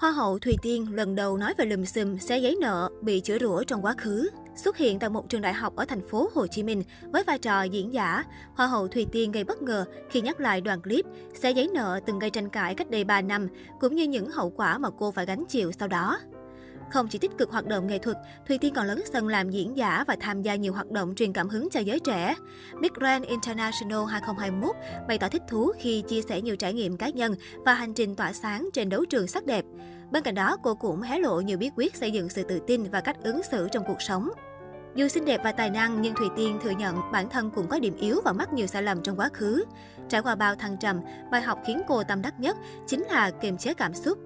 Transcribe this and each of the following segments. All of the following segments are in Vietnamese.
Hoa hậu Thùy Tiên lần đầu nói về lùm xùm xé giấy nợ bị chửi rủa trong quá khứ. Xuất hiện tại một trường đại học ở thành phố Hồ Chí Minh với vai trò diễn giả, Hoa hậu Thùy Tiên gây bất ngờ khi nhắc lại đoạn clip xé giấy nợ từng gây tranh cãi cách đây 3 năm, cũng như những hậu quả mà cô phải gánh chịu sau đó. Không chỉ tích cực hoạt động nghệ thuật, Thùy Tiên còn lớn sân làm diễn giả và tham gia nhiều hoạt động truyền cảm hứng cho giới trẻ. Big Grand International 2021 bày tỏ thích thú khi chia sẻ nhiều trải nghiệm cá nhân và hành trình tỏa sáng trên đấu trường sắc đẹp. Bên cạnh đó, cô cũng hé lộ nhiều bí quyết xây dựng sự tự tin và cách ứng xử trong cuộc sống. Dù xinh đẹp và tài năng, nhưng Thùy Tiên thừa nhận bản thân cũng có điểm yếu và mắc nhiều sai lầm trong quá khứ. Trải qua bao thăng trầm, bài học khiến cô tâm đắc nhất chính là kiềm chế cảm xúc.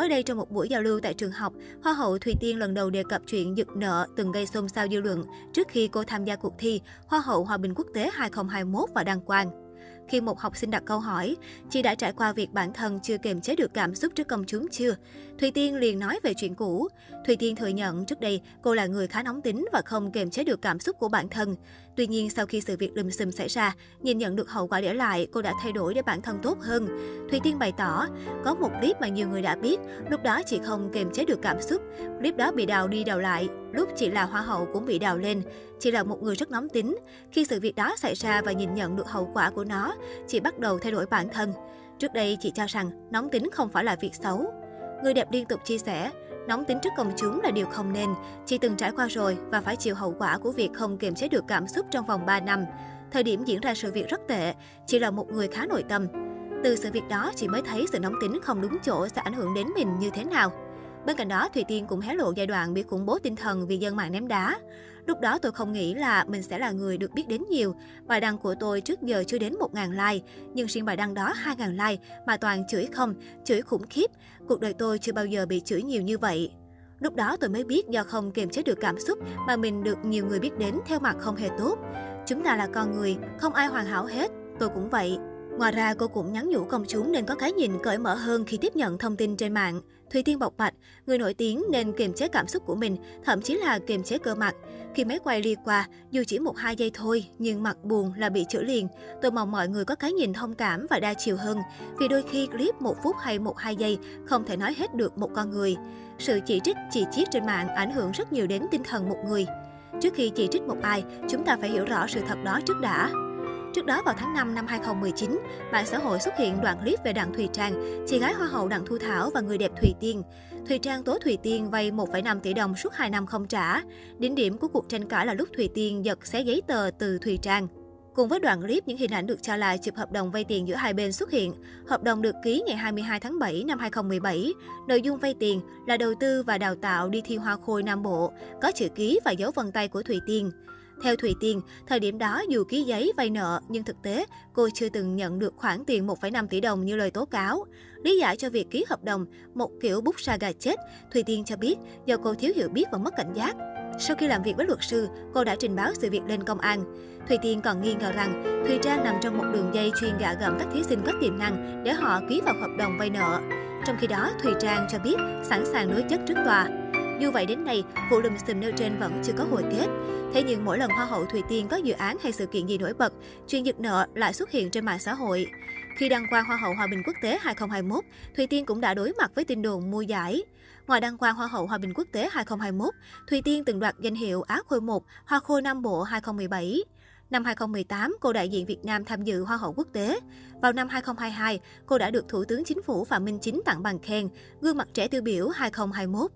Mới đây trong một buổi giao lưu tại trường học, Hoa hậu Thùy Tiên lần đầu đề cập chuyện giật nợ từng gây xôn xao dư luận trước khi cô tham gia cuộc thi Hoa hậu Hòa bình quốc tế 2021 và đăng quang. Khi một học sinh đặt câu hỏi, chị đã trải qua việc bản thân chưa kiềm chế được cảm xúc trước công chúng chưa? Thùy Tiên liền nói về chuyện cũ. Thùy Tiên thừa nhận trước đây cô là người khá nóng tính và không kiềm chế được cảm xúc của bản thân. Tuy nhiên, sau khi sự việc lùm xùm xảy ra, nhìn nhận được hậu quả để lại, cô đã thay đổi để bản thân tốt hơn. Thùy Tiên bày tỏ, có một clip mà nhiều người đã biết, lúc đó chị không kiềm chế được cảm xúc. Clip đó bị đào đi đào lại, lúc chị là hoa hậu cũng bị đào lên. Chị là một người rất nóng tính. Khi sự việc đó xảy ra và nhìn nhận được hậu quả của nó, chị bắt đầu thay đổi bản thân. Trước đây, chị cho rằng nóng tính không phải là việc xấu. Người đẹp liên tục chia sẻ, Nóng tính trước công chúng là điều không nên. Chị từng trải qua rồi và phải chịu hậu quả của việc không kiềm chế được cảm xúc trong vòng 3 năm. Thời điểm diễn ra sự việc rất tệ, chị là một người khá nội tâm. Từ sự việc đó, chị mới thấy sự nóng tính không đúng chỗ sẽ ảnh hưởng đến mình như thế nào. Bên cạnh đó, Thùy Tiên cũng hé lộ giai đoạn bị khủng bố tinh thần vì dân mạng ném đá. Lúc đó tôi không nghĩ là mình sẽ là người được biết đến nhiều. Bài đăng của tôi trước giờ chưa đến 1.000 like, nhưng riêng bài đăng đó 2.000 like mà toàn chửi không, chửi khủng khiếp. Cuộc đời tôi chưa bao giờ bị chửi nhiều như vậy. Lúc đó tôi mới biết do không kiềm chế được cảm xúc mà mình được nhiều người biết đến theo mặt không hề tốt. Chúng ta là con người, không ai hoàn hảo hết, tôi cũng vậy. Ngoài ra, cô cũng nhắn nhủ công chúng nên có cái nhìn cởi mở hơn khi tiếp nhận thông tin trên mạng. Thùy Tiên bộc bạch, người nổi tiếng nên kiềm chế cảm xúc của mình, thậm chí là kiềm chế cơ mặt. Khi máy quay đi qua, dù chỉ một hai giây thôi, nhưng mặt buồn là bị chữa liền. Tôi mong mọi người có cái nhìn thông cảm và đa chiều hơn, vì đôi khi clip một phút hay một hai giây không thể nói hết được một con người. Sự chỉ trích, chỉ chiết trên mạng ảnh hưởng rất nhiều đến tinh thần một người. Trước khi chỉ trích một ai, chúng ta phải hiểu rõ sự thật đó trước đã. Trước đó vào tháng 5 năm 2019, mạng xã hội xuất hiện đoạn clip về Đặng Thùy Trang, chị gái hoa hậu Đặng Thu Thảo và người đẹp Thùy Tiên. Thùy Trang tố Thùy Tiên vay 1,5 tỷ đồng suốt 2 năm không trả. Đỉnh điểm của cuộc tranh cãi là lúc Thùy Tiên giật xé giấy tờ từ Thùy Trang. Cùng với đoạn clip, những hình ảnh được cho là chụp hợp đồng vay tiền giữa hai bên xuất hiện. Hợp đồng được ký ngày 22 tháng 7 năm 2017. Nội dung vay tiền là đầu tư và đào tạo đi thi Hoa Khôi Nam Bộ, có chữ ký và dấu vân tay của Thùy Tiên. Theo Thùy Tiên, thời điểm đó dù ký giấy vay nợ nhưng thực tế cô chưa từng nhận được khoản tiền 1,5 tỷ đồng như lời tố cáo. Lý giải cho việc ký hợp đồng, một kiểu bút sa gà chết, Thùy Tiên cho biết do cô thiếu hiểu biết và mất cảnh giác. Sau khi làm việc với luật sư, cô đã trình báo sự việc lên công an. Thùy Tiên còn nghi ngờ rằng Thùy Trang nằm trong một đường dây chuyên gạ gẫm các thí sinh có tiềm năng để họ ký vào hợp đồng vay nợ. Trong khi đó, Thùy Trang cho biết sẵn sàng đối chất trước tòa. Dù vậy đến nay, vụ lùm xùm nêu trên vẫn chưa có hồi kết. Thế nhưng mỗi lần Hoa hậu Thùy Tiên có dự án hay sự kiện gì nổi bật, chuyện giật nợ lại xuất hiện trên mạng xã hội. Khi đăng quang Hoa hậu Hòa bình quốc tế 2021, Thùy Tiên cũng đã đối mặt với tin đồn mua giải. Ngoài đăng quang Hoa hậu Hòa bình quốc tế 2021, Thùy Tiên từng đoạt danh hiệu Á Khôi 1, Hoa Khôi Nam Bộ 2017. Năm 2018, cô đại diện Việt Nam tham dự Hoa hậu quốc tế. Vào năm 2022, cô đã được Thủ tướng Chính phủ Phạm Minh Chính tặng bằng khen Gương mặt trẻ tiêu biểu 2021.